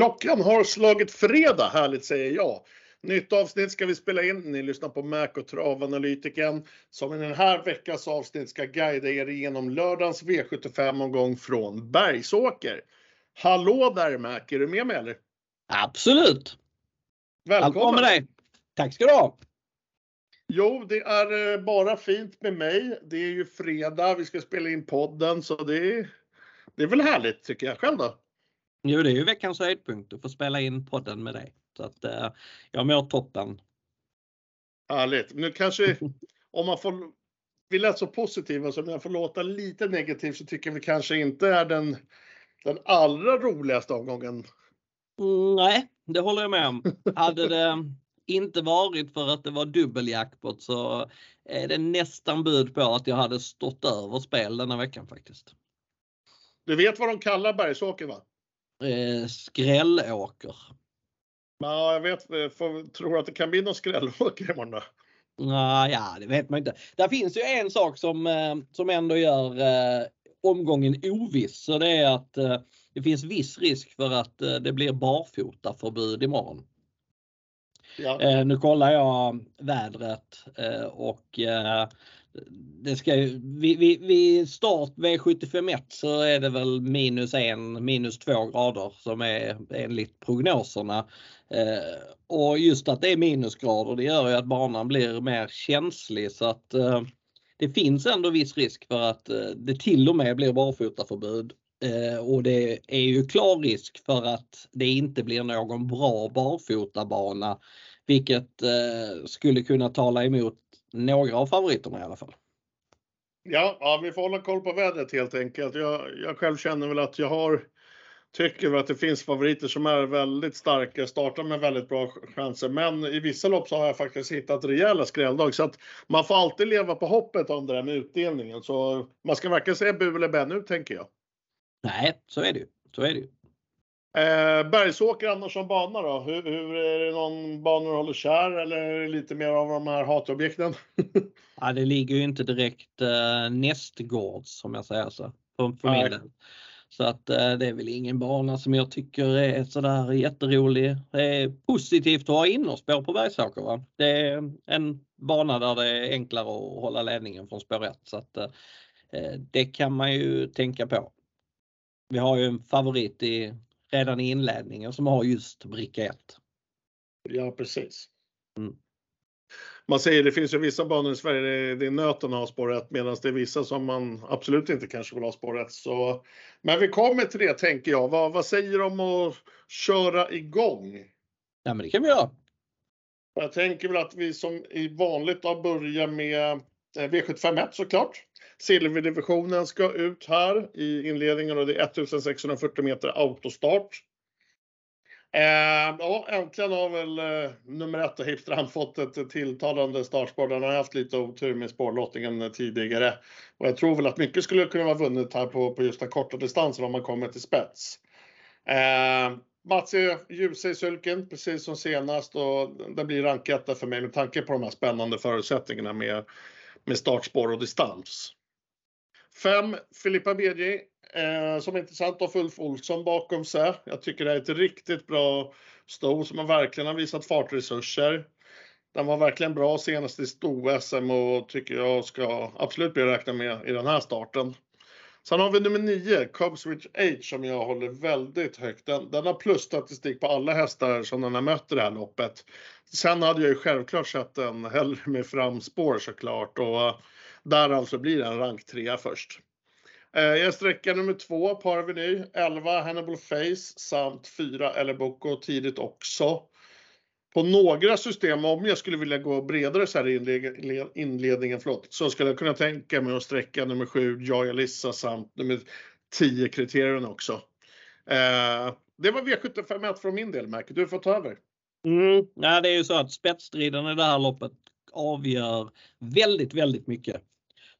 Klockan har slagit fredag, härligt säger jag. Nytt avsnitt ska vi spela in. Ni lyssnar på Mac och travanalytiken som i den här veckans avsnitt ska guida er igenom lördagens V75-omgång från Bergsåker. Hallå där Mac, är du med mig eller? Absolut! Välkommen! Allt med dig! Tack ska du ha! Jo, det är eh, bara fint med mig. Det är ju fredag, vi ska spela in podden så det är, det är väl härligt tycker jag. Själv då? Jo, det är ju veckans höjdpunkt att få spela in podden med dig. Så att eh, jag mår toppen. Härligt. Nu kanske, om man får, vi lät så positiva så om jag får låta lite negativ så tycker vi kanske inte är den, den allra roligaste omgången. Mm, nej, det håller jag med om. Hade det inte varit för att det var dubbeljackpot så är det nästan bud på att jag hade stått över spel denna veckan faktiskt. Du vet vad de kallar Bergsåker va? Eh, skrällåker. Ja, jag vet. Får, tror att det kan bli någon skrällåker imorgon då? ja, det vet man inte. Där finns ju en sak som, eh, som ändå gör eh, omgången oviss. Så det är att eh, det finns viss risk för att eh, det blir barfotaförbud imorgon. Ja. Eh, nu kollar jag vädret eh, och det ska vid, vid, vid start V751 så är det väl minus en, minus två grader som är enligt prognoserna. Eh, och just att det är minusgrader det gör ju att banan blir mer känslig så att eh, det finns ändå viss risk för att eh, det till och med blir barfotaförbud. Eh, och det är ju klar risk för att det inte blir någon bra barfotabana vilket eh, skulle kunna tala emot några av favoriterna i alla fall. Ja, ja, vi får hålla koll på vädret helt enkelt. Jag, jag själv känner väl att jag har tycker att det finns favoriter som är väldigt starka, startar med väldigt bra chanser. Men i vissa lopp så har jag faktiskt hittat rejäla skrälldag. Så att man får alltid leva på hoppet om det där med utdelningen. Så man ska varken säga bu eller bä nu tänker jag. Nej, så är det ju. Så är det ju. Eh, Bergsåker annars som bana då? Hur, hur, är det någon bana du håller kär eller lite mer av de här hatobjekten? ja, det ligger ju inte direkt eh, nästgårds som jag säger så. För, för min del. Så att eh, det är väl ingen bana som jag tycker är sådär jätterolig. Det är positivt att ha innerspår på Bergsåker. Va? Det är en bana där det är enklare att hålla ledningen från spår 1. Så att, eh, det kan man ju tänka på. Vi har ju en favorit i redan i inledningen som har just bricka 1. Ja precis. Mm. Man säger det finns ju vissa banor i Sverige det är nöten har spår 1 medan det är vissa som man absolut inte kanske vill ha spår 1. Så, men vi kommer till det tänker jag. Vad, vad säger du om att köra igång? Ja men det kan vi göra. Jag tänker väl att vi som i vanligt har börjar med eh, V751 såklart. Silverdivisionen ska ut här i inledningen och det är 1640 meter autostart. Eh, ja, äntligen har väl eh, nummer ett Hipstrand fått ett tilltalande startspår. Den har haft lite otur med spårlottningen tidigare. Och jag tror väl att mycket skulle kunna vara vunnet här på, på just den korta distansen om man kommer till spets. Eh, Mats är ljus i sulken precis som senast och det blir ranketta för mig med tanke på de här spännande förutsättningarna med, med startspår och distans. 5. Filippa Bedji eh, som är intressant och Ulf Olsson bakom sig. Jag tycker det är ett riktigt bra sto som har verkligen har visat fartresurser. Den var verkligen bra senast i sto-SM och tycker jag ska absolut bli räkna med i den här starten. Sen har vi nummer 9, Cubswitch H som jag håller väldigt högt. Den, den har plusstatistik på alla hästar som den har mött i det här loppet. Sen hade jag ju självklart sett den hellre med framspår såklart och där alltså blir en rank 3 först. Eh, jag sträcka nummer två, Parveny, 11 Hannibal Face samt 4 Eleboko tidigt också. På några system, om jag skulle vilja gå bredare så här i inledningen, förlåt, så skulle jag kunna tänka mig att sträcka nummer 7 Joy Alissa samt nummer 10 kriterierna också. Eh, det var V751 från min del, Mac. Du får ta över. Mm, nej, det är ju så att spetsstriden i det här loppet avgör väldigt, väldigt mycket.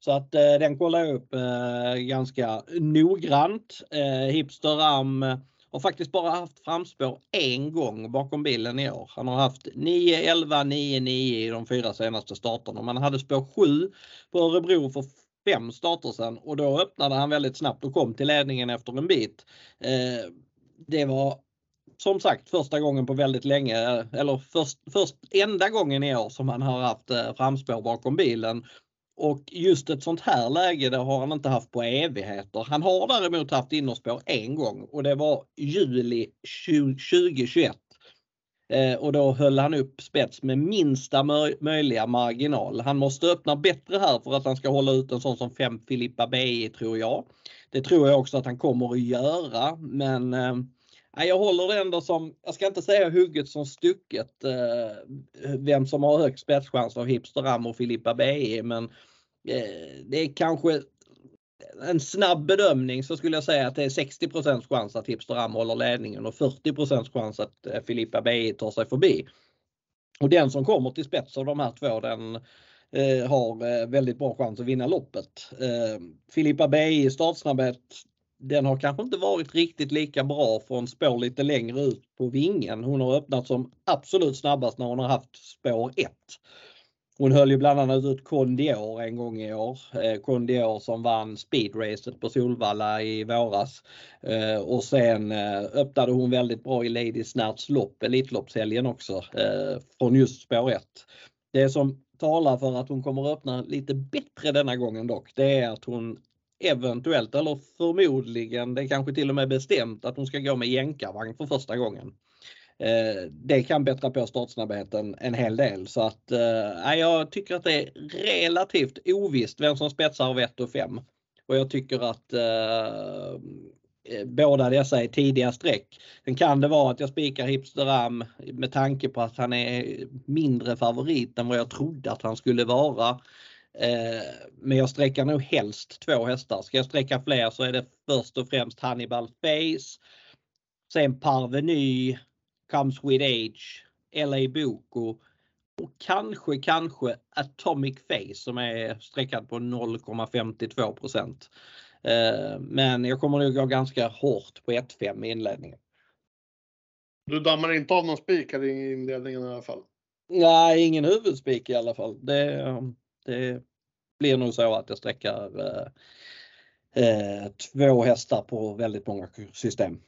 Så att eh, den kollar jag upp eh, ganska noggrant. Eh, Hipster Am eh, har faktiskt bara haft framspår en gång bakom bilen i år. Han har haft 9, 11, 9, 9 i de fyra senaste starterna. Man hade spår 7 på Örebro för fem starter sedan och då öppnade han väldigt snabbt och kom till ledningen efter en bit. Eh, det var som sagt första gången på väldigt länge, eh, eller först, först enda gången i år som han har haft eh, framspår bakom bilen. Och just ett sånt här läge det har han inte haft på evigheter. Han har däremot haft innerspår en gång och det var juli 2021. Eh, och då höll han upp spets med minsta möjliga marginal. Han måste öppna bättre här för att han ska hålla ut en sån som 5 Filippa BI tror jag. Det tror jag också att han kommer att göra men eh, jag håller det ändå som, jag ska inte säga hugget som stucket eh, vem som har högst spetschans av Hipster Ram och Filippa BI men Eh, det är kanske en snabb bedömning så skulle jag säga att det är 60% chans att Hipster Ram håller ledningen och 40% chans att eh, Filippa BI tar sig förbi. Och den som kommer till spets av de här två den eh, har eh, väldigt bra chans att vinna loppet. Eh, Filippa BI i startsnabbhet den har kanske inte varit riktigt lika bra från spår lite längre ut på vingen. Hon har öppnat som absolut snabbast när hon har haft spår 1. Hon höll ju bland annat ut Condior en gång i år. Eh, Kondior Condior som vann speedracet på Solvalla i våras. Eh, och sen eh, öppnade hon väldigt bra i Lady Snärts lopp, Elitloppshelgen också, från just spår 1. Det som talar för att hon kommer öppna lite bättre denna gången dock, det är att hon eventuellt eller förmodligen, det är kanske till och med bestämt att hon ska gå med jänkarvagn för första gången. Eh, det kan bättra på startsnabbheten en hel del så att eh, jag tycker att det är relativt ovisst vem som spetsar av 1 och 5. Och jag tycker att eh, eh, båda dessa är tidiga streck. Sen kan det vara att jag spikar Hipsteram med tanke på att han är mindre favorit än vad jag trodde att han skulle vara. Eh, men jag sträcker nog helst två hästar. Ska jag sträcka fler så är det först och främst Hannibal Face. Sen Parveny Comes with Age, LA Boko och kanske, kanske Atomic Face som är sträckad på 0,52 eh, Men jag kommer nog gå ganska hårt på 1-5 i inledningen. Du dammar inte av någon spik i inledningen i alla fall? Nej, ingen huvudspik i alla fall. Det, det blir nog så att jag sträckar eh, eh två hästar på väldigt många system.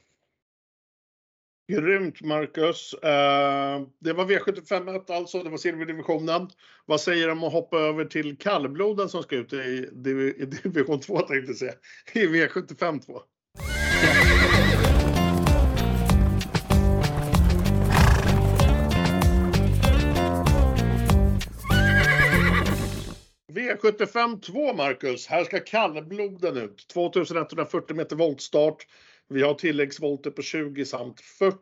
Grymt Marcus. Eh, det var V75 alltså, det var silverdivisionen. Vad säger du om att hoppa över till kallbloden som ska ut i, division 2 tänkte jag säga, i V75 2? V75 2 Marcus, här ska kallbloden ut. 2140 meter voltstart. Vi har tilläggsvolter på 20 samt 40.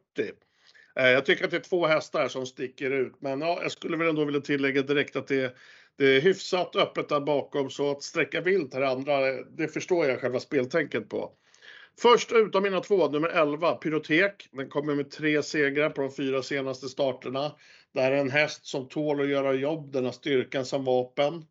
Eh, jag tycker att det är två hästar som sticker ut, men ja, jag skulle väl ändå vilja tillägga direkt att det, det är hyfsat öppet där bakom så att sträcka vilt här andra, det förstår jag själva speltänket på. Först ut av mina två, nummer 11, Pyrotek. Den kommer med tre segrar på de fyra senaste starterna. Det här är en häst som tål att göra jobb, den har styrkan som vapen.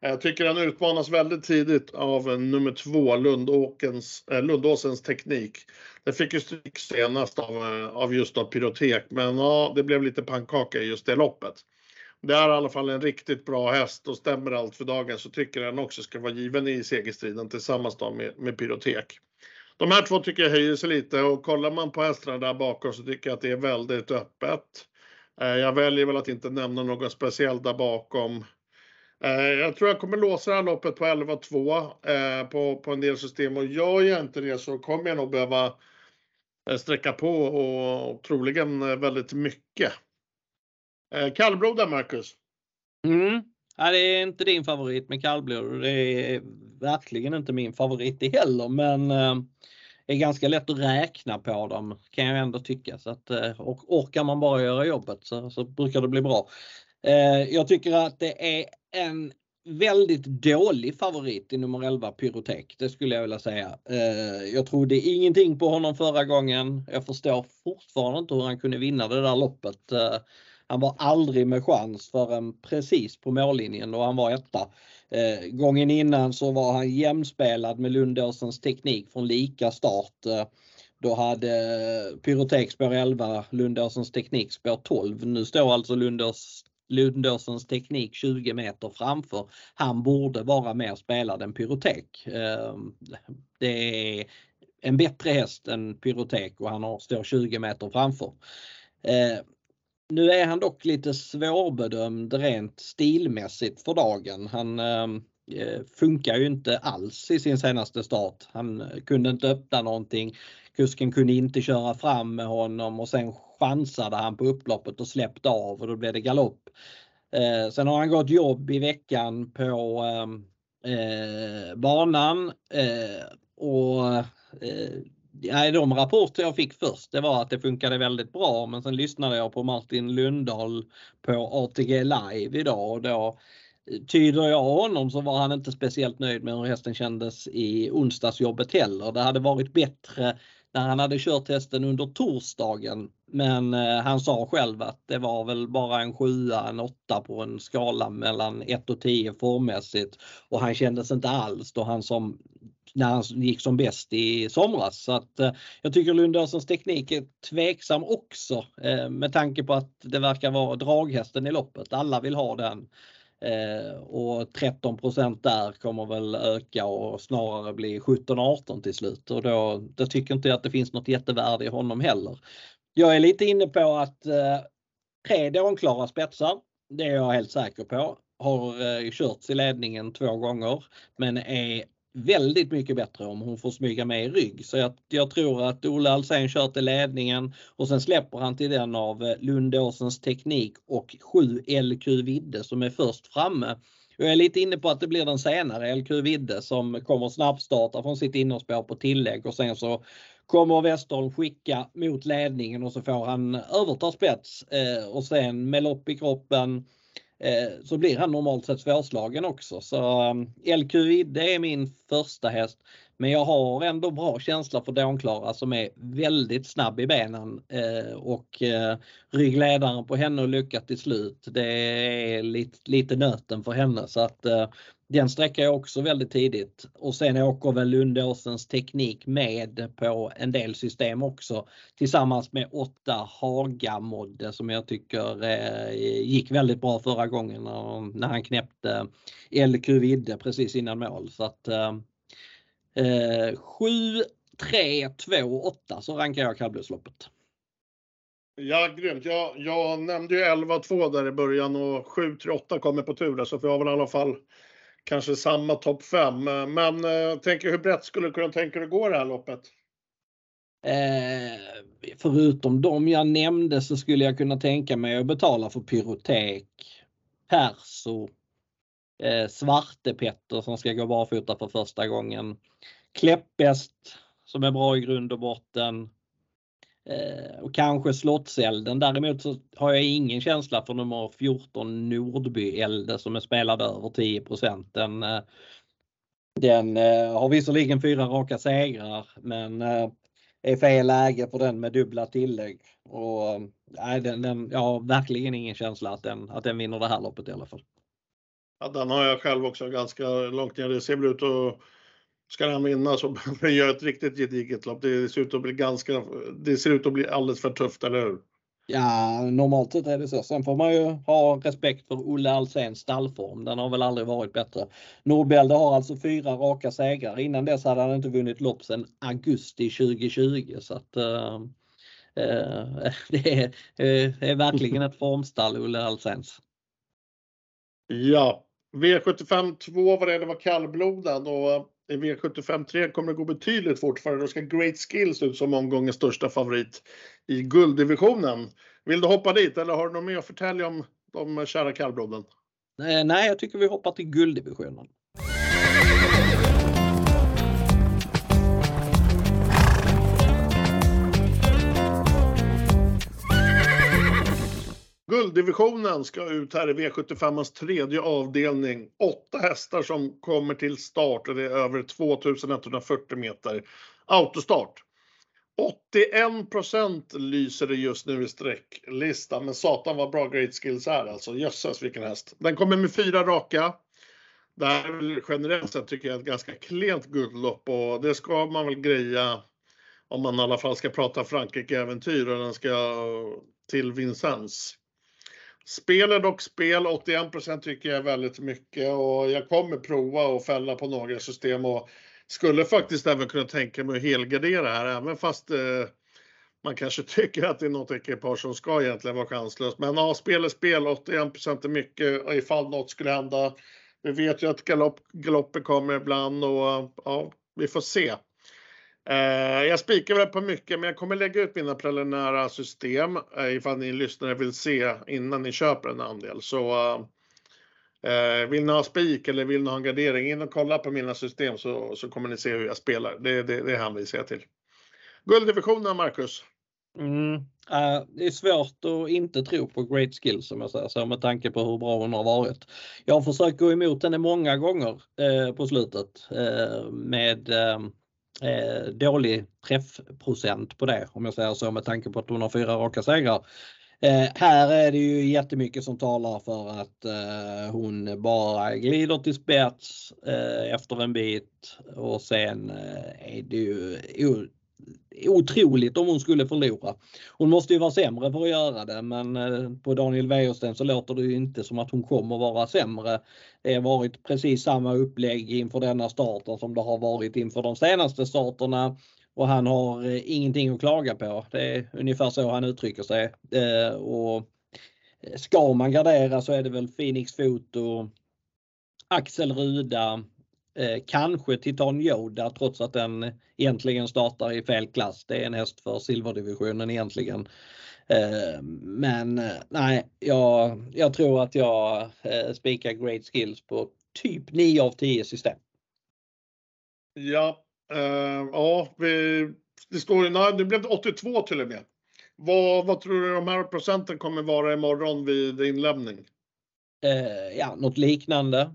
Jag tycker han utmanas väldigt tidigt av nummer två, Lundåkens, eh, Lundåsens teknik. Det fick ju stryk senast av, eh, av just då Pyrotek, men ja, det blev lite pannkaka i just det loppet. Det är i alla fall en riktigt bra häst och stämmer allt för dagen så tycker jag den också ska vara given i segerstriden tillsammans då med, med Pyrotek. De här två tycker jag höjer sig lite och kollar man på hästarna där bakom så tycker jag att det är väldigt öppet. Eh, jag väljer väl att inte nämna någon speciell där bakom. Eh, jag tror jag kommer låsa det här loppet på 11-2 eh, på, på en del system och gör jag inte det så kommer jag nog behöva eh, sträcka på och troligen eh, väldigt mycket. Eh, kallblod där Marcus. Mm. Nej, det är inte din favorit med kallblod det är verkligen inte min favorit det heller men det är ganska lätt att räkna på dem kan jag ändå tycka. Så att, och orkar man bara göra jobbet så, så brukar det bli bra. Jag tycker att det är en väldigt dålig favorit i nummer 11 Pyrotek. Det skulle jag vilja säga. Eh, jag trodde ingenting på honom förra gången. Jag förstår fortfarande inte hur han kunde vinna det där loppet. Eh, han var aldrig med chans förrän precis på mållinjen och han var etta. Eh, gången innan så var han jämspelad med Lundåsens teknik från lika start. Då hade Pyrotek spår 11, Lundåsens teknik spår 12. Nu står alltså Lundås Lundåsens teknik 20 meter framför. Han borde vara mer spelad än Pyrotek. Ehm, det är en bättre häst än Pyrotek och han står 20 meter framför. Ehm, nu är han dock lite svårbedömd rent stilmässigt för dagen. Han ehm, eh, funkar ju inte alls i sin senaste start. Han eh, kunde inte öppna någonting. Kusken kunde inte köra fram med honom och sen chansade han på upploppet och släppte av och då blev det galopp. Eh, sen har han gått jobb i veckan på ehm, eh, banan eh, och eh, de rapporter jag fick först det var att det funkade väldigt bra men sen lyssnade jag på Martin Lundahl på ATG Live idag och då eh, tyder jag honom så var han inte speciellt nöjd med hur hästen kändes i onsdagsjobbet heller. Det hade varit bättre när han hade kört hästen under torsdagen. Men eh, han sa själv att det var väl bara en sjua, en åtta på en skala mellan 1 och 10 formmässigt. Och han kändes inte alls då han som när han gick som bäst i somras. Så att, eh, jag tycker Lundåsens teknik är tveksam också eh, med tanke på att det verkar vara draghästen i loppet. Alla vill ha den. Eh, och 13% där kommer väl öka och snarare bli 17-18 till slut och då, då tycker inte jag att det finns något jättevärde i honom heller. Jag är lite inne på att eh, tre dånklara spetsar, det är jag helt säker på, har eh, körts i ledningen två gånger men är väldigt mycket bättre om hon får smyga med i rygg. Så jag, jag tror att Ola Alsén kör till ledningen och sen släpper han till den av eh, Lundåsens teknik och 7 LQ Vidde som är först framme. Jag är lite inne på att det blir den senare, LQ Vidde, som kommer snabbstarta från sitt innerspår på tillägg och sen så kommer Westerholm skicka mot ledningen och så får han överta spets eh, och sen med lopp i kroppen Eh, så blir han normalt sett svårslagen också. Så eh, um, LQI det är min första häst. Men jag har ändå bra känsla för Dånklara som är väldigt snabb i benen eh, och eh, ryggledaren på henne och lycka till slut. Det är lite, lite nöten för henne så att eh, den sträcker jag också väldigt tidigt och sen åker väl Lundåsens teknik med på en del system också tillsammans med åtta Haga modde som jag tycker eh, gick väldigt bra förra gången när, han knäppte LQ Vidde precis innan mål. Så att, eh, 7, 3, 2, 8 så rankar jag kallblodsloppet. Ja, grymt. Jag, jag nämnde ju 11-2 där i början och 7-8 kommer på tur så vi har väl i alla fall kanske samma topp 5. Men eh, jag tänker hur brett skulle du kunna tänka dig gå det här loppet? Eh, förutom de jag nämnde så skulle jag kunna tänka mig att betala för Pyrotek, Perso, eh, Svarte-Petter som ska gå barfota för första gången, Kläppest som är bra i grund och botten, Eh, och kanske Slottselden. Däremot så har jag ingen känsla för nummer 14 Nordby Elde som är spelad över 10 Den, eh, den eh, har visserligen fyra raka segrar men eh, är fel läge för den med dubbla tillägg. Och, eh, nej, den, den, jag har verkligen ingen känsla att den, att den vinner det här loppet i alla fall. Ja, den har jag själv också ganska långt ner. Det ser väl ut att ska han vinna så behöver han göra ett riktigt gediget lopp. Det ser ut att bli ganska, det ser ut att bli alldeles för tufft, eller hur? Ja, normalt sett är det så. Sen får man ju ha respekt för Olle Alséns stallform. Den har väl aldrig varit bättre. Nordbälde har alltså fyra raka segrar. Innan dess hade han inte vunnit lopp sedan augusti 2020 så att uh, uh, det, är, uh, är verkligen ett formstall Olle Alséns. Ja, V75 2 var det, det var kallbloden och i V75 3 kommer det gå betydligt fortare. Då ska Great Skills ut som omgångens största favorit i gulddivisionen. Vill du hoppa dit eller har du något mer att förtälja om de kära kallbloden? Eh, nej, jag tycker vi hoppar till gulddivisionen. Gulddivisionen ska ut här i V75ans tredje avdelning. Åtta hästar som kommer till start och det är över 2140 meter autostart. 81% lyser det just nu i sträcklistan, men satan vad bra Great Skills är alltså. Jösses vilken häst. Den kommer med fyra raka. Det här är väl generellt sett tycker jag ett ganska klent guldlopp och det ska man väl greja om man i alla fall ska prata Frankrike-äventyr och den ska till Vincennes. Spel är dock spel, 81% tycker jag är väldigt mycket och jag kommer prova och fälla på några system och Skulle faktiskt även kunna tänka mig att helgardera här, även fast eh, man kanske tycker att det är något ekipage som ska egentligen vara chanslöst. Men ja, spel är spel, 81 är mycket ifall något skulle hända. Vi vet ju att galopp, galopper kommer ibland och ja, vi får se. Eh, jag spikar väl på mycket, men jag kommer lägga ut mina preliminära system eh, ifall ni lyssnare vill se innan ni köper en andel. Så eh, eh, vill ni ha spik eller vill ni ha en gardering, in och kolla på mina system så, så kommer ni se hur jag spelar. Det, det, det hänvisar jag till. Gulddivisionen, Marcus? Mm, äh, det är svårt att inte tro på Great Skills som jag säger så med tanke på hur bra hon har varit. Jag har försökt gå emot henne många gånger eh, på slutet eh, med eh, eh, dålig träffprocent på det om jag säger så med tanke på att hon har fyra raka segrar. Eh, här är det ju jättemycket som talar för att eh, hon bara glider till spets eh, efter en bit och sen eh, är det ju otroligt om hon skulle förlora. Hon måste ju vara sämre för att göra det men eh, på Daniel Wäjersten så låter det ju inte som att hon kommer vara sämre. Det har varit precis samma upplägg inför denna starten som det har varit inför de senaste starterna och han har eh, ingenting att klaga på. Det är ungefär så han uttrycker sig. Eh, och ska man gardera så är det väl Phoenix Foto, Axel Ruda, Eh, kanske Titan Yoda trots att den egentligen startar i fel klass. Det är en häst för silverdivisionen egentligen. Eh, men eh, nej, jag, jag tror att jag eh, spikar Great Skills på typ 9 av 10 system. Ja, ja vi, det står nej, det blev 82 till och med. Vad, vad tror du de här procenten kommer vara imorgon vid inlämning? Ja, något liknande.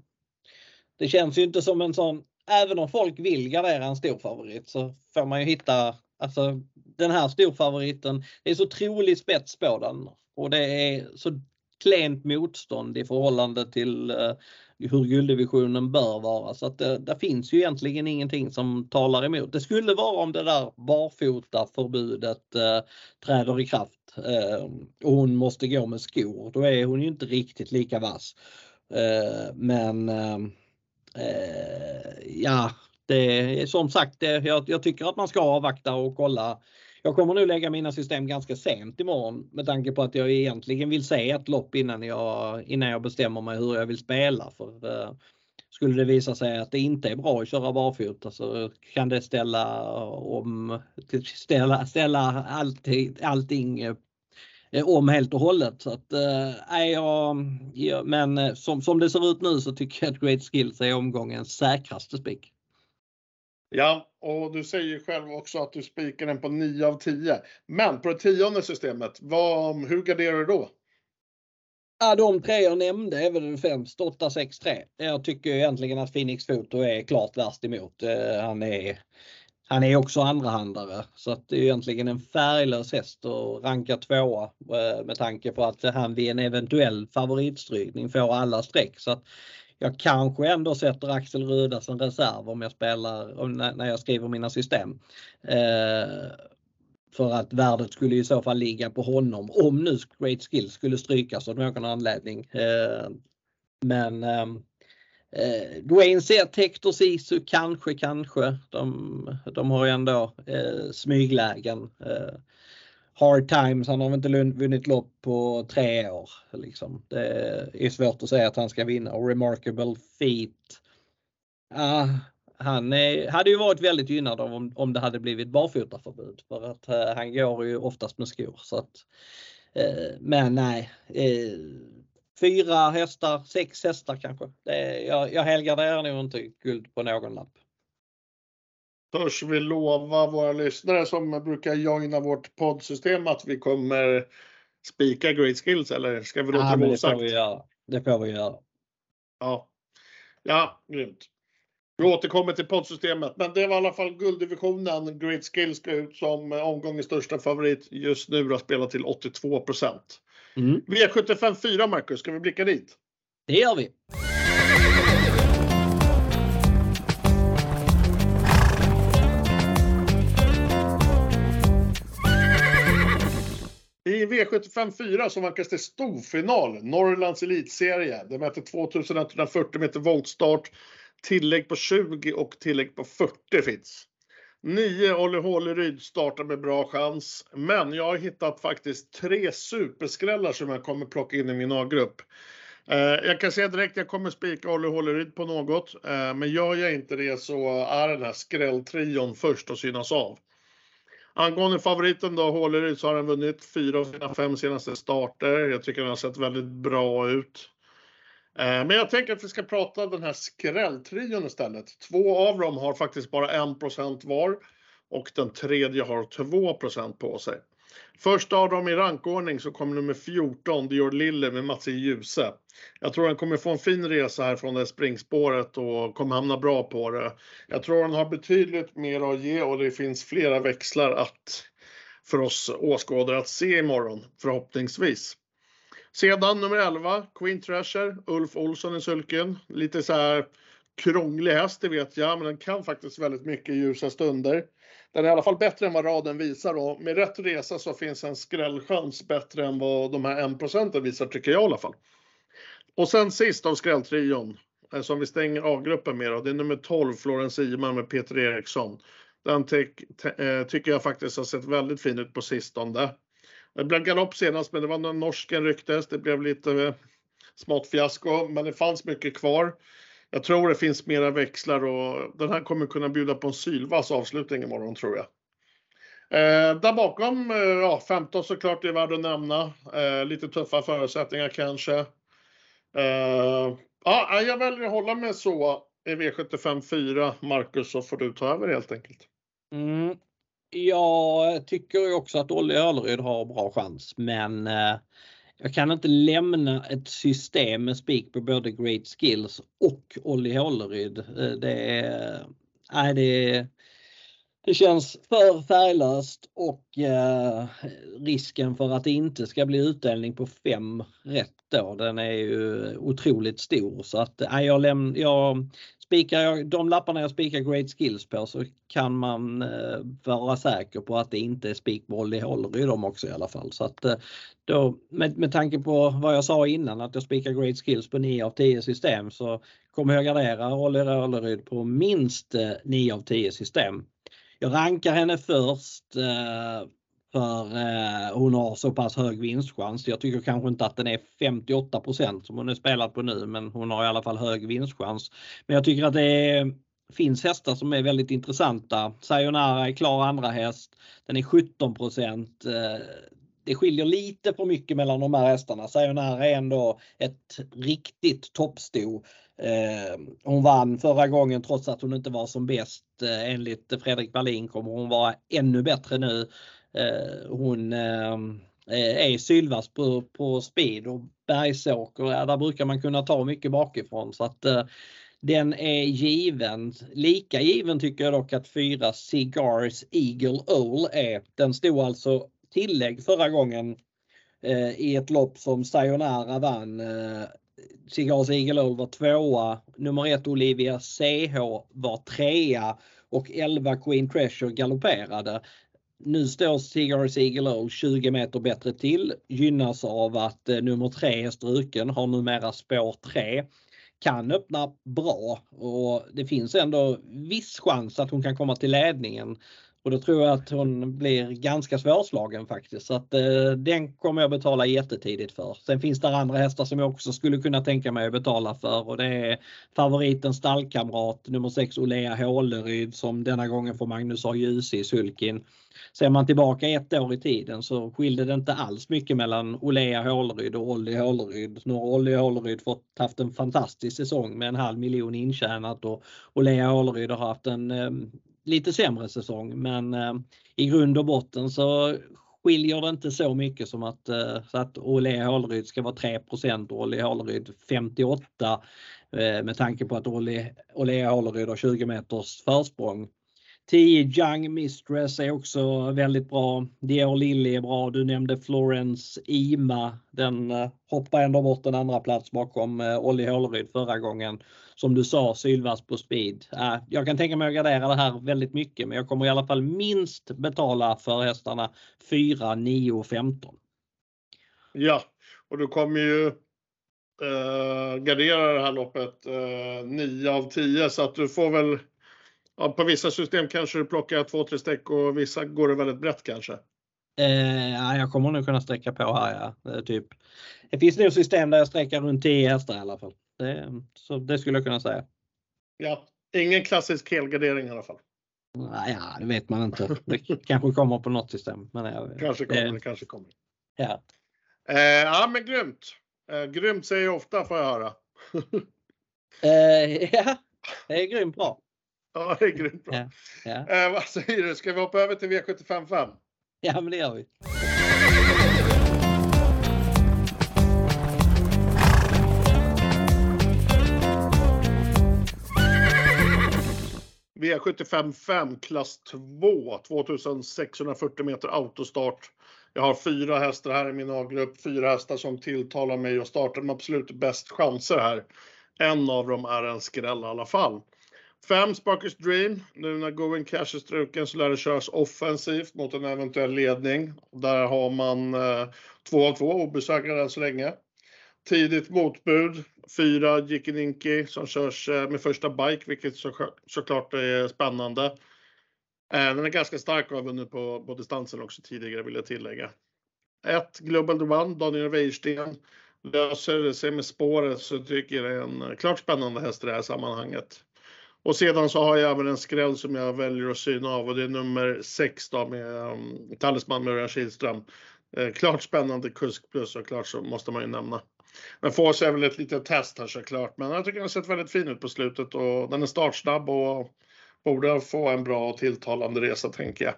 Det känns ju inte som en sån, även om folk vill gardera en stor favorit så får man ju hitta, alltså den här storfavoriten, det är så trolig spets på den och det är så klent motstånd i förhållande till uh, hur gulddivisionen bör vara. Så att det, det, finns ju egentligen ingenting som talar emot. Det skulle vara om det där barfota förbudet uh, eh, träder i kraft uh, och hon måste gå med skor. Då är hon ju inte riktigt lika vass. men Eh, ja, det är som sagt, det, jag, jag, tycker att man ska avvakta och kolla. Jag kommer nu lägga mina system ganska sent imorgon med tanke på att jag egentligen vill se ett lopp innan jag, innan jag bestämmer mig hur jag vill spela. För eh, Skulle det visa sig att det inte är bra att köra barfota så kan det ställa om ställa, ställa allting, allting om helt och hållet. Så att, jag, ja, men eh, som, som det ser ut nu så tycker jag att Great Skills är omgångens säkraste spik. Ja, och du säger själv också att du spikar den på 9 av 10. Men på det tionde systemet, vad, hur garderar du då? Ja, de tre jag nämnde är väl främst 8, 6, 3. Jag tycker egentligen att Phoenix Foto är klart värst emot. Han är han är också andrahandare så att det är egentligen en färglös häst att ranka tvåa eh, med tanke på att han vid en eventuell favoritstrykning får alla streck. Så att jag kanske ändå sätter Axel Ruda som reserv om jag spelar, när jag skriver mina system. Eh, för att värdet skulle i så fall ligga på honom om nu Great Skill skulle strykas av någon anledning. Eh, men eh, Eh, Dwayne ser Hector Sisu kanske, kanske. De, de har ju ändå eh, smyglägen. Eh, hard times, han har väl inte vunnit lopp på tre år. Liksom. Det är svårt att säga att han ska vinna. Och Remarkable Feet. Ah, han är, hade ju varit väldigt gynnad av om, om det hade blivit barfotaförbud för att eh, han går ju oftast med skor. Så att, eh, men nej, eh, fyra hästar, sex hästar kanske. Det, jag, jag helgarderar nog inte guld på någon lapp. Törs vi lova våra lyssnare som brukar joina vårt poddsystem att vi kommer spika Great Skills eller ska vi låta ja, det osagt? Det får vi göra. Ja, ja grymt. Vi återkommer till poddsystemet, men det var i alla fall gulddivisionen. Great Skills ska ut som omgångens största favorit just nu och spelar till 82 procent. Mm. V75 4 Marcus, ska vi blicka dit? Det gör vi. I V75 4 så vankas det storfinal, Norrlands elitserie. Det möter 2140 meter voltstart. tillägg på 20 och tillägg på 40 finns. 9 Olle Håleryd startar med bra chans, men jag har hittat faktiskt tre superskrällar som jag kommer plocka in i min A-grupp. Eh, jag kan säga direkt, jag kommer spika Olle Håleryd på något, eh, men gör jag inte det så är den här skrälltrion först att synas av. Angående favoriten då, Håleryd, så har han vunnit fyra av sina fem senaste starter. Jag tycker den har sett väldigt bra ut. Eh, men jag tänker att vi ska prata den här skrälltrion istället. Två av dem har faktiskt bara 1 var och den tredje har 2% på sig. Första av dem i rankordning så kommer nummer 14, Dior Lille med Mats e. Ljuse. Jag tror han kommer få en fin resa här från det springspåret och kommer hamna bra på det. Jag tror han har betydligt mer att ge och det finns flera växlar att för oss åskådare att se imorgon, förhoppningsvis. Sedan nummer 11, Queen Treasure, Ulf Olsson i sulken. Lite så här krånglig häst, det vet jag, men den kan faktiskt väldigt mycket i ljusa stunder. Den är i alla fall bättre än vad raden visar och med rätt resa så finns en skrällchans bättre än vad de här 1 procenten visar tycker jag i alla fall. Och sen sist av skrälltrion eh, som vi stänger A-gruppen med då, det är nummer 12 Florence Iman med Peter Eriksson. Den ty eh, tycker jag faktiskt har sett väldigt fin ut på sistone. Det blev galopp senast men det var när norsken rycktes. Det blev lite eh, smått fiasko men det fanns mycket kvar. Jag tror det finns mera växlar och den här kommer kunna bjuda på en sylvass avslutning imorgon tror jag. Eh, där bakom, eh, ja 15 såklart är värd att nämna. Eh, lite tuffa förutsättningar kanske. Eh, ja, jag väljer att hålla mig så i V75 4. Marcus, så får du ta över helt enkelt. Mm. Jag tycker också att Olle Öleryd har bra chans, men eh, jag kan inte lämna ett system med spik på både Great Skills och Olli Håleryd. Eh, det är, nej, det, det känns för färglöst och eh, risken för att det inte ska bli utdelning på fem rätt då, den är ju otroligt stor. Så att nej, jag, läm, jag spikar jag, de lapparna jag spikar Great Skills på så kan man eh, vara säker på att det inte är spikboll i håller i dem också i alla fall. Så att eh, då, med, med tanke på vad jag sa innan att jag spikar Great Skills på 9 av 10 system så kommer jag gardera Olli Röleryd på minst eh, 9 av 10 system. Jag rankar henne först eh, för eh, hon har så pass hög vinstchans. Jag tycker kanske inte att den är 58% som hon är spelad på nu men hon har i alla fall hög vinstchans. Men jag tycker att det är, finns hästar som är väldigt intressanta. Sayonara är klar andra häst. Den är 17 eh, det skiljer lite för mycket mellan de här hästarna. Sayonara är ändå ett riktigt toppsto. Eh, hon vann förra gången trots att hon inte var som bäst. Eh, enligt Fredrik Berlin kommer hon vara ännu bättre nu. Eh, hon eh, eh, är sylvass på, på speed och bergsåker, ja, där brukar man kunna ta mycket bakifrån så att eh, den är given. Lika given tycker jag dock att fyra Cigars Eagle Owl är. Den stod alltså tillägg förra gången eh, i ett lopp som Sayonara vann. Eh, Cigars Eagle Owl var tvåa, nummer ett Olivia CH var trea och 11 Queen Treasure galopperade. Nu står Cigars Eagle Owl 20 meter bättre till, gynnas av att eh, nummer 3 är struken, har numera spår 3 kan öppna bra och det finns ändå viss chans att hon kan komma till ledningen. Och då tror jag att hon blir ganska svårslagen faktiskt. Så att eh, den kommer jag betala jättetidigt för. Sen finns det andra hästar som jag också skulle kunna tänka mig att betala för och det är favoriten stallkamrat nummer 6 Olea Håleryd som denna gången får Magnus A. Djuse i sulkin. Ser man tillbaka ett år i tiden så skilde det inte alls mycket mellan Olea Håleryd och Olli Håleryd. Nu har Olli Håleryd fått haft en fantastisk säsong med en halv miljon intjänat och Olea Håleryd har haft en eh, lite sämre säsong men eh, i grund och botten så skiljer det inte så mycket som att, eh, så att Olle Håleryd ska vara 3 och Olle Håleryd 58 eh, med tanke på att Olle, Olle Håleryd har 20 meters försprång. 10 Young Mistress är också väldigt bra. Dior Lilly är bra. Du nämnde Florence Ima. Den eh, hoppar ändå bort en andra plats bakom eh, Olli Håleryd förra gången. Som du sa, sylvass på speed. Eh, jag kan tänka mig att gardera det här väldigt mycket men jag kommer i alla fall minst betala för hästarna 4, 9 och 15. Ja, och du kommer ju eh, gardera det här loppet eh, 9 av 10 så att du får väl ja, på vissa system kanske du plockar två, tre streck och vissa går det väldigt brett kanske. Eh, ja, jag kommer nog kunna sträcka på här. Ja. Typ, det finns nog system där jag sträcker runt 10 hästar i alla fall. Det, så det skulle jag kunna säga. Ja, ingen klassisk helgardering i alla fall. Ja, det vet man inte. Det kanske kommer på något system. Men jag, Kanske kommer, det kanske kommer. Ja. Eh, ja, men grymt. Eh, grymt säger jag ofta får jag höra. Eh, ja, det är grymt bra. ja, det är grymt bra. Ja, ja. Eh, vad säger du, ska vi hoppa över till V755? ja, men det gör vi. V75 5 klass 2, 2640 meter autostart. Jag har fyra hästar här i min A-grupp, fyra hästar som tilltalar mig och startar med absolut bäst chanser här. En av dem är en skräll i alla fall. Fem Sparkers Dream. Nu när Going Cash är struken så lär det köras offensivt mot en eventuell ledning. Där har man eh, två av två obesegrad än så länge. Tidigt motbud. Fyra Jikininki som körs eh, med första bike, vilket så, såklart är spännande. Eh, Den är ganska stark och har vunnit på, på distansen också tidigare vill jag tillägga. Ett Global The One, Daniel Wäjersten. Löser det sig med spåret så tycker jag det är en eh, klart spännande häst i det här sammanhanget. Och sedan så har jag även en skräll som jag väljer att syna av och det är nummer 6 då med um, Talisman med Örjan Kihlström. Eh, klart spännande kusk plus såklart så måste man ju nämna. Men får sig väl ett litet test här såklart, men jag tycker den har sett väldigt fin ut på slutet och den är startsnabb och borde få en bra och tilltalande resa tänker jag.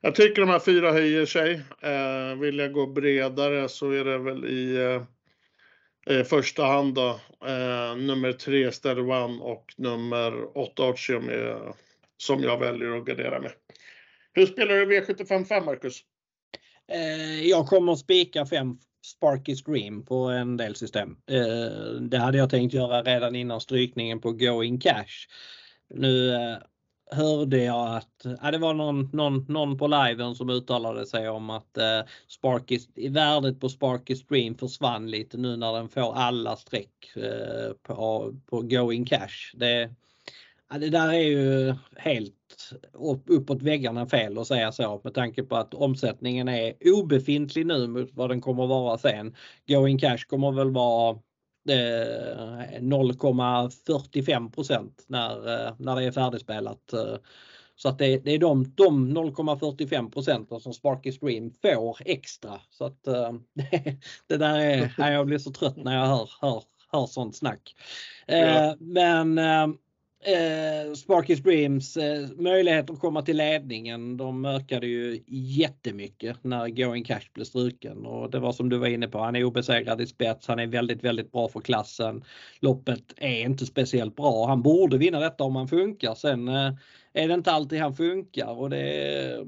Jag tycker de här fyra höjer sig. Eh, vill jag gå bredare så är det väl i eh, eh, första hand då, eh, nummer tre Stead One och nummer åtta Artium som jag väljer att gardera med. Hur spelar du V755 Marcus? Eh, jag kommer att spika fem Sparky Scream på en del system. Eh, det hade jag tänkt göra redan innan strykningen på Going Cash. Nu eh, hörde jag att ja, det var någon, någon, någon på liven som uttalade sig om att eh, Sparky, värdet på Sparky Stream försvann lite nu när den får alla streck eh, på, på Going Cash. Det, ja, det där är ju helt upp, uppåt väggarna fel att säga så med tanke på att omsättningen är obefintlig nu mot vad den kommer vara sen. Going Cash kommer väl vara 0,45 när, eh, när det är färdigspelat. Eh, så att det, det är de, de 0,45 procenten som Sparky Stream får extra. Så att eh, det, det där är, jag blir så trött när jag hör, hör, hör sånt snack. Ja. Men eh, Sparkys Dreams eh, möjlighet att komma till ledningen de ökade ju jättemycket när Going Cash blev struken och det var som du var inne på, han är obesegrad i spets, han är väldigt, väldigt bra för klassen. Loppet är inte speciellt bra, han borde vinna detta om han funkar. Sen eh, är det inte alltid han funkar och det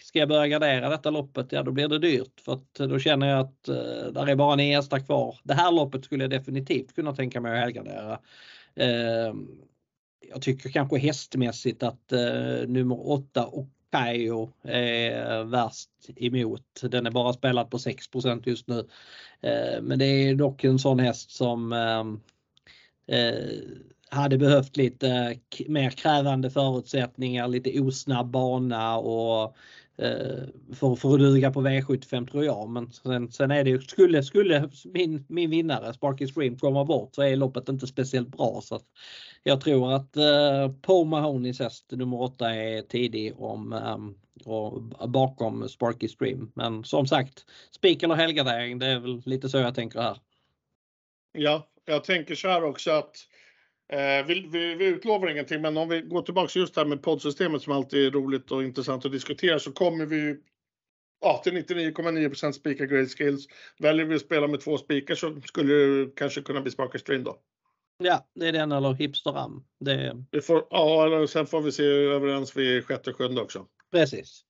Ska jag börja gardera detta loppet, ja då blir det dyrt för att eh, då känner jag att eh, där är bara en hästar kvar. Det här loppet skulle jag definitivt kunna tänka mig att helgardera. Eh, jag tycker kanske hästmässigt att eh, nummer 8 Okayo är värst emot. Den är bara spelad på 6% just nu. Eh, men det är dock en sån häst som ehm, eh, hade behövt lite mer krävande förutsättningar, lite osnabb bana och Eh, Eh, för, för att duga på V75 tror jag. Men sen, sen är det ju, skulle, skulle min, min vinnare Sparky Stream komma bort så är loppet inte speciellt bra. Så jag tror att eh, Paul Mahonys häst nummer 8 är tidig om, um, och bakom Sparky Stream. Men som sagt, spik eller helgardering, det är väl lite så jag tänker här. Ja, jag tänker så här också att Eh, vi, vi, vi, utlovar ingenting, men om vi går tillbaka just här med poddsystemet som alltid är roligt och intressant att diskutera så kommer vi ja, till 99,9 spika grade skills. Väljer vi att spela med två spikar så skulle det kanske kunna bli Sparker String då. Ja, det är den eller Hipsteram. Det... Vi får, ja, eller sen får vi se överens vid sjätte sjunde också. Precis.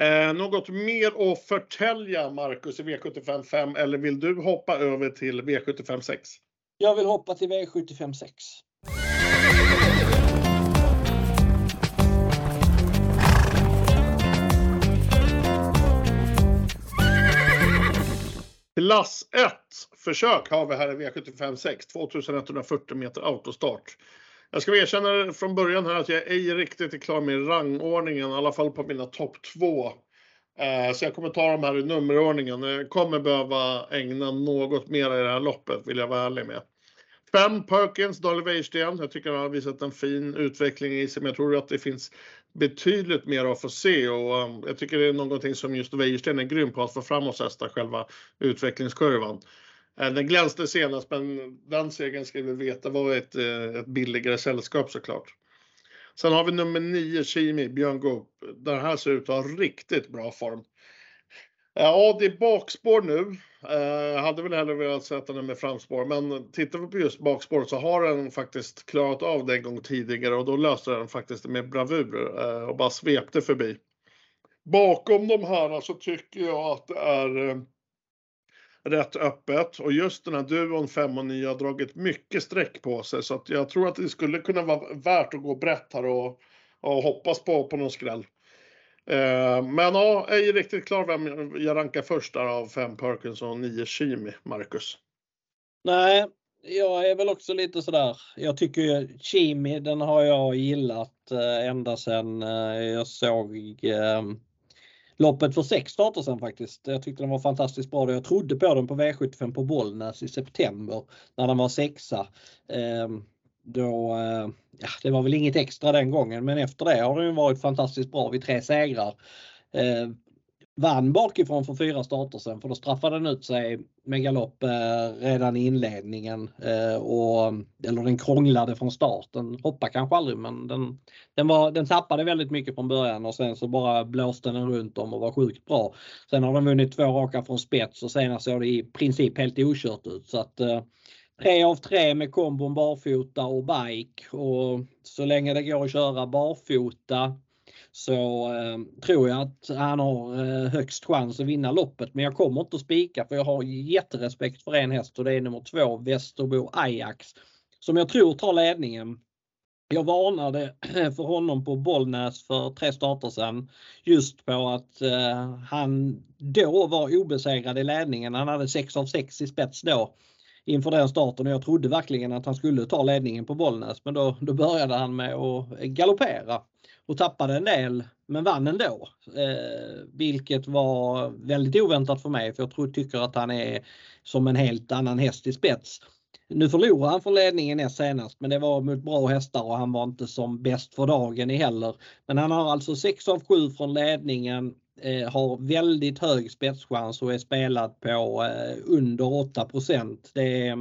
Eh, något mer att förtälja Marcus i V75 5 eller vill du hoppa över till V75 6? Jag vill hoppa till V75 6. Klass 1 försök har vi här i V75 6, 2140 meter autostart. Jag ska erkänna från början här att jag ej riktigt är klar med rangordningen, i alla fall på mina topp 2. Eh, så jag kommer ta dem här i nummerordningen. Jag kommer behöva ägna något mer i det här loppet, vill jag vara ärlig med. 5 Perkins, Daniel Wäjersten. Jag tycker han har visat en fin utveckling i sig, men jag tror att det finns betydligt mer att få se och um, jag tycker det är någonting som just Wäjersten är grym på att få fram och testa själva utvecklingskurvan. Eh, den glänste senast, men den segern ska vi veta var ett, eh, ett billigare sällskap såklart. Sen har vi nummer 9, Kimi, Björn Goop. Den här ser ut att ha riktigt bra form. Eh, ja, det är bakspår nu. Eh, hade väl hellre velat sätta den med framspår, men tittar vi på just bakspår så har den faktiskt klarat av det en gång tidigare och då löste den faktiskt med bravur eh, och bara svepte förbi. Bakom de här så tycker jag att det är eh, rätt öppet och just den här duon 5 och 9 har dragit mycket streck på sig så att jag tror att det skulle kunna vara värt att gå brett här och, och hoppas på, på någon skräll. Eh, men ja, jag är riktigt klar vem jag rankar först där av fem Perkins och nio Kimi, Marcus. Nej, jag är väl också lite sådär. Jag tycker ju Kimi, den har jag gillat eh, ända sedan eh, jag såg loppet för sex starter sen faktiskt. Jag tyckte den var fantastiskt bra. Jag trodde på den på V75 på Bollnäs i september när den var sexa. Då, eh, ja, det var väl inget extra den gången men efter det har den varit fantastiskt bra vid tre segrar. Eh, vann bakifrån för fyra starter sen för då straffade den ut sig med galopp eh, redan i inledningen. Eh, och, eller den krånglade från starten. Hoppade kanske aldrig men den, den, var, den tappade väldigt mycket från början och sen så bara blåste den runt om och var sjukt bra. Sen har den vunnit två raka från spets och senast såg det i princip helt okört ut. Så att, eh, tre av tre med kombon barfota och bike och så länge det går att köra barfota så eh, tror jag att han har eh, högst chans att vinna loppet. Men jag kommer inte att spika för jag har jätterespekt för en häst och det är nummer två Västerbo Ajax som jag tror tar ledningen. Jag varnade för honom på Bollnäs för tre starter sedan just på att eh, han då var obesegrad i ledningen. Han hade 6 av 6 i spets då inför den starten och jag trodde verkligen att han skulle ta ledningen på Bollnäs men då, då började han med att galoppera och tappade en del men vann ändå. Eh, vilket var väldigt oväntat för mig för jag tror, tycker att han är som en helt annan häst i spets. Nu förlorade han från ledningen näst senast men det var mot bra hästar och han var inte som bäst för dagen i heller. Men han har alltså 6 av 7 från ledningen Eh, har väldigt hög spetschans och är spelad på eh, under 8 Det är,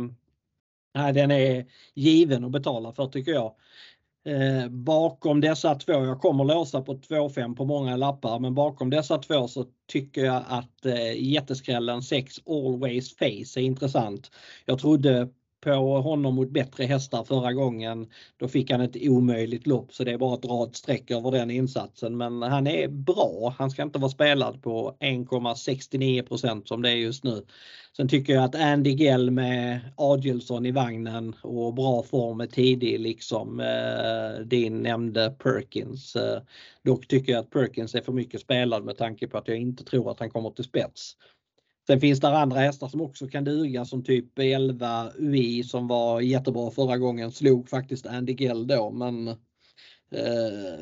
nej, Den är given att betala för tycker jag. Eh, bakom dessa två, jag kommer låsa på 2-5 på många lappar, men bakom dessa två så tycker jag att jätteskrällen 6 Always Face är intressant. Jag trodde på honom mot bättre hästar förra gången. Då fick han ett omöjligt lopp så det är bara att dra ett streck över den insatsen. Men han är bra. Han ska inte vara spelad på 1,69% som det är just nu. Sen tycker jag att Andy Gell med Adielsson i vagnen och bra form är tidig liksom eh, din nämnde Perkins. Eh, dock tycker jag att Perkins är för mycket spelad med tanke på att jag inte tror att han kommer till spets. Sen finns det andra hästar som också kan duga som typ 11 UI som var jättebra förra gången. Slog faktiskt Andy Gell då men eh,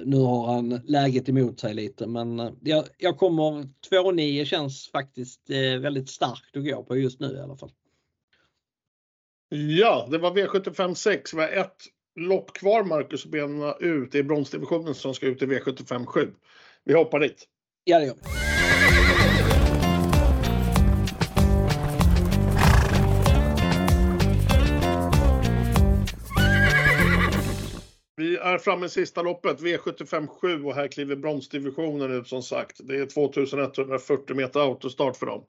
nu har han läget emot sig lite. Men eh, jag, jag kommer 2-9 känns faktiskt eh, väldigt starkt att gå på just nu i alla fall. Ja, det var V75 6. Vi har ett lopp kvar Marcus att bena ut. Det är bronsdivisionen som ska ut i V75 7. Vi hoppar dit. Ja, det gör vi. Är framme i sista loppet, V75 7 och här kliver bronsdivisionen ut som sagt. Det är 2140 meter autostart för dem.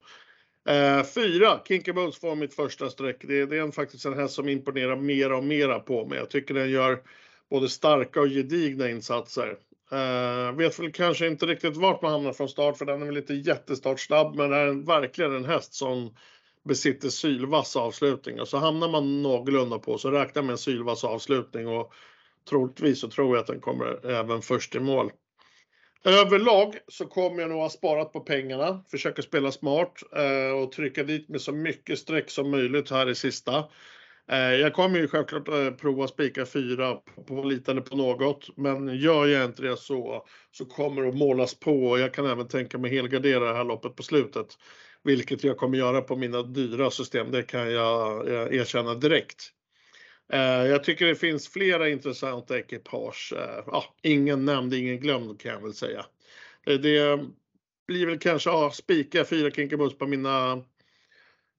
Eh, fyra, Kinky Boots får mitt första streck. Det, det är en, faktiskt en häst som imponerar mera och mera på mig. Jag tycker den gör både starka och gedigna insatser. Eh, vet väl kanske inte riktigt vart man hamnar från start för den är väl lite jättestartsnabb men det är verkligen en häst som besitter sylvass avslutning och så hamnar man någorlunda på så räknar med en sylvass avslutning och troligtvis så tror jag att den kommer även först i mål. Överlag så kommer jag nog ha sparat på pengarna, försöka spela smart eh, och trycka dit med så mycket streck som möjligt här i sista. Eh, jag kommer ju självklart eh, prova spika fyra på litande på något, men gör jag inte det så, så kommer det att målas på. och Jag kan även tänka mig helgardera det här loppet på slutet, vilket jag kommer göra på mina dyra system. Det kan jag eh, erkänna direkt. Eh, jag tycker det finns flera intressanta ekipage. Eh, ja, ingen nämnd, ingen glömd kan jag väl säga. Eh, det blir väl kanske ja, spika fyra Kinkabus på mina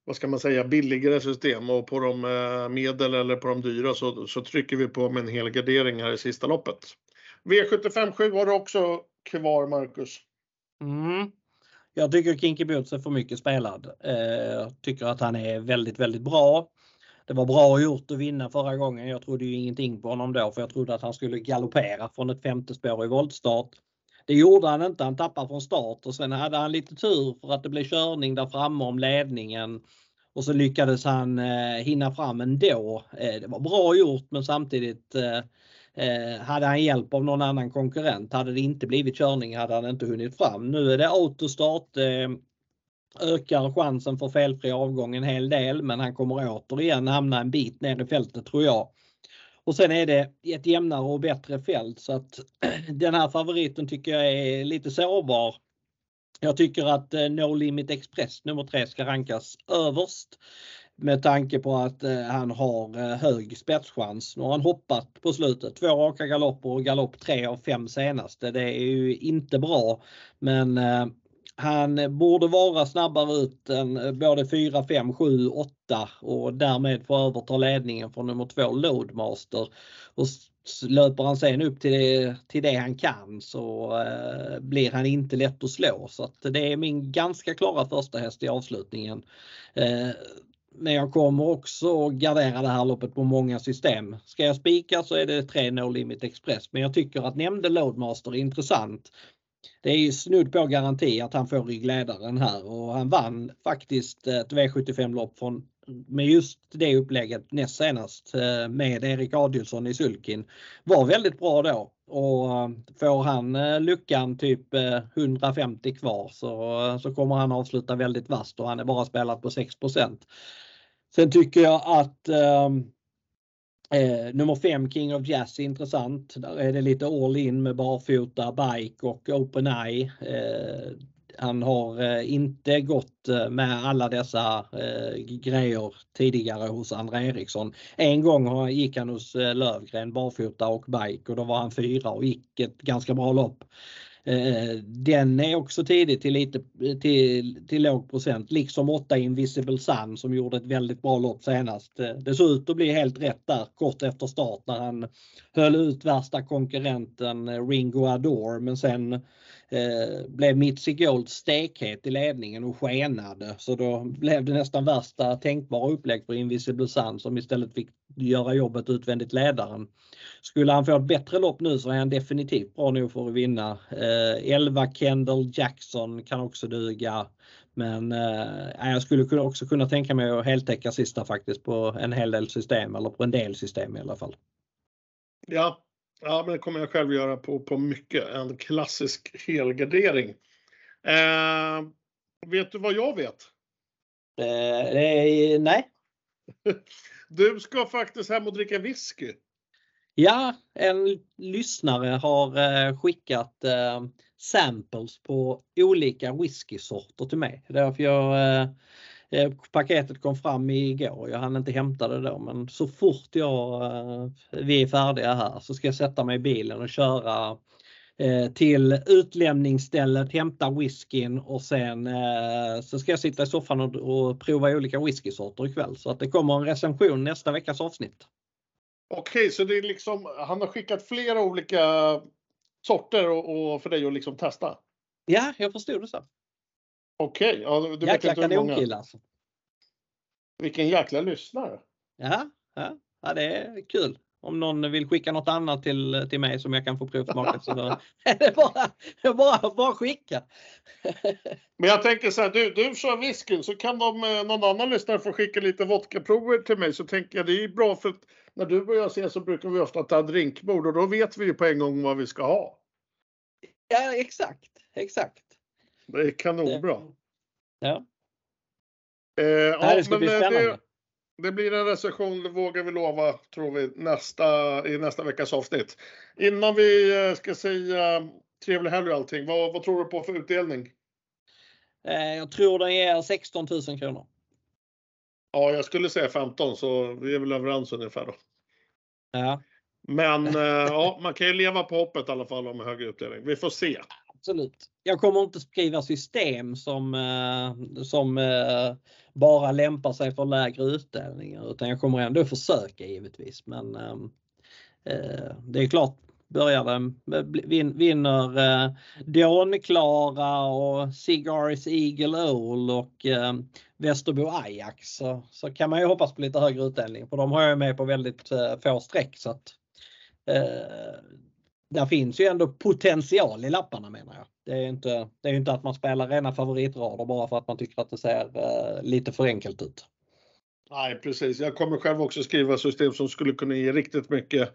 vad ska man säga, billigare system och på de medel eller på de dyra så, så trycker vi på med en hel gardering här i sista loppet. V75 7 har du också kvar Marcus. Mm. Jag tycker Kinky Boots är för mycket spelad. Eh, tycker att han är väldigt, väldigt bra. Det var bra gjort att vinna förra gången. Jag trodde ju ingenting på honom då för jag trodde att han skulle galoppera från ett femte spår i voltstart. Det gjorde han inte. Han tappade från start och sen hade han lite tur för att det blev körning där framme om ledningen. Och så lyckades han eh, hinna fram ändå. Eh, det var bra gjort men samtidigt eh, eh hade han hjälp av någon annan konkurrent. Hade det inte blivit körning hade han inte hunnit fram. Nu är det autostart. Eh, Ökar chansen för felfri avgång en hel del men han kommer återigen hamna en bit ner i fältet tror jag. Och sen är det ett jämnare och bättre fält så att den här favoriten tycker jag är lite sårbar. Jag tycker att eh, No Limit Express nummer 3 ska rankas överst med tanke på att eh, han har eh, hög spetschans. Nu har han hoppat på slutet. Två raka galopper och galopp 3 av 5 senaste. Det är ju inte bra men han eh, borde vara snabbare ut än eh, både 4, 5, 7, 8 och därmed få överta ledningen från nummer 2 Loadmaster. Och löper han sen upp till det, till det han kan så eh, blir han inte lätt att slå. Så att det är min ganska klara första häst i avslutningen. Eh, men jag kommer också gardera det här loppet på många system. Ska jag spika så är det 3 No Limit Express men jag tycker att nämnde Loadmaster är intressant det är ju snudd på garanti att han får ryggledaren här och han vann faktiskt ett V75-lopp från med just det upplägget näst senast eh, med Erik Adielsson i sulkin var väldigt bra då och eh, får han eh, luckan typ 150 kvar så, så kommer han avsluta väldigt vasst och han är bara spelat på 6% Sen tycker jag att Eh, nummer 5 King of Jazz är intressant. Där är det lite all in med barfota, bike och open eye. Eh, han har eh, inte gått eh, med alla dessa eh, grejer tidigare hos André Eriksson. En gång gick han hos eh, Lövgren barfota och bike och då var han fyra och gick ett ganska bra lopp. Eh, den är också tidig till, lite, till, till låg procent, liksom 8 Invisible Sun som gjorde ett väldigt bra lopp senast. Eh, det såg ut att bli helt rätt där kort efter start när han höll ut värsta konkurrenten eh, Ringo Adore men sen eh, blev Mitzi Gold stekhet i ledningen och skenade så då blev det nästan värsta tänkbara upplägg för Invisible Sun som istället fick göra jobbet utvändigt ledaren. Skulle han få ett bättre lopp nu så är han definitivt bra nog för att vinna. Eh, 11 Kendall Jackson kan också duga. Men eh, jag skulle också kunna tänka mig att heltäcka sista faktiskt på en hel del system eller på en del system i alla fall. Ja, ja men det kommer jag själv göra på, på mycket. En klassisk helgardering. Eh, vet du vad jag vet? Eh, nej. Du ska faktiskt hem och dricka whisky. Ja, en lyssnare har eh, skickat eh, samples på olika whiskysorter till mig. Därför jag eh, paketet kom fram igår. Jag hann inte hämta det då men så fort jag, vi är färdiga här så ska jag sätta mig i bilen och köra till utlämningsstället, hämta whiskyn och sen så ska jag sitta i soffan och, och prova olika whiskysorter ikväll. Så att det kommer en recension nästa veckas avsnitt. Okej, så det är liksom, han har skickat flera olika sorter och, och för dig att liksom testa? Ja, jag förstod det så. Okej, okay, ja, du Jäkla kanonkille alltså. Vilken jäkla lyssnare. Ja, ja, ja, det är kul. Om någon vill skicka något annat till, till mig som jag kan få provsmaka så då är det bara, bara, bara skicka. Men jag tänker så här, du, du kör whiskyn så kan de, eh, någon annan lyssnare få skicka lite vodkaprover till mig så tänker jag det är bra för att när du och jag ses så brukar vi ofta ta drinkbord och då vet vi ju på en gång vad vi ska ha. Ja, exakt, exakt. Det är kanonbra. Ja. Eh, Ja, ja, det ska men bli eh, spännande. det, det blir en recension, det vågar vi lova, tror vi, nästa, i nästa veckas avsnitt. Innan vi eh, ska säga trevlig helg och allting, vad, vad tror du på för utdelning? Eh, Jag tror den ger 16 000 kronor. Ja, jag skulle säga 15 så vi är väl överens ungefär då. Ja, Men eh, ja, man kan ju leva på hoppet i alla fall om högre utdelning. Vi får se absolut. Jag kommer inte skriva system som, eh, som eh, bara lämpar sig för lägre utdelningar utan jag kommer ändå försöka givetvis. Men ehm, eh, det är klart, börjar den, vin, vinner eh, Dawn-Klara och Cigars Eagle Owl och eh, Västerbo Ajax så, så kan man ju hoppas på lite högre utdelning för de har jag med på väldigt eh, få streck så att eh, där finns ju ändå potential i lapparna menar jag. Det är inte, det är ju inte att man spelar rena favoritrader bara för att man tycker att det ser eh, lite för enkelt ut. Nej, precis. Jag kommer själv också skriva system som skulle kunna ge riktigt mycket.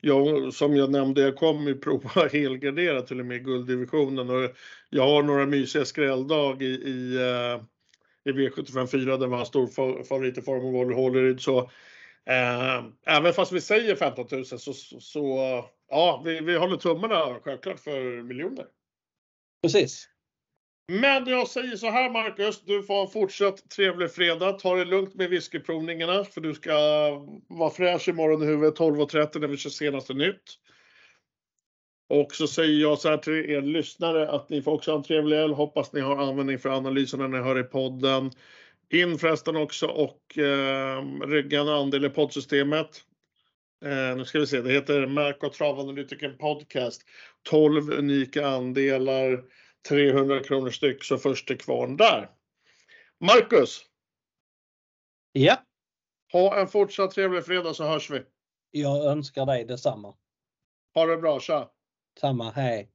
Jag, som jag nämnde, jag kommer ju prova helgardera till och med i gulddivisionen och jag har några mysiga skrälldag i, i, eh, i V75 4 där vi har stor favorit i form av Oliver Håleryd. Så även fast vi säger 15 000 så, så, så ja, vi, vi håller tummarna självklart för miljoner. Precis. Men jag säger så här Marcus, du får en fortsatt trevlig fredag. Ta det lugnt med whiskyprovningarna för du ska vara fräsch imorgon i huvudet 12.30 när vi kör senaste nytt. Och så säger jag så här till er lyssnare att ni får också ha en trevlig helg. Hoppas ni har användning för analyserna när ni hör i podden. In förresten också och eh, rygga en andel i poddsystemet. Eh, nu ska vi se, det heter Märk och travanalytiken podcast. 12 unika andelar 300 kronor styck så först till kvarn där. Marcus, Ja, ha en fortsatt trevlig fredag så hörs vi. jag önskar dig detsamma. Ha det bra, tja! Samma, hej.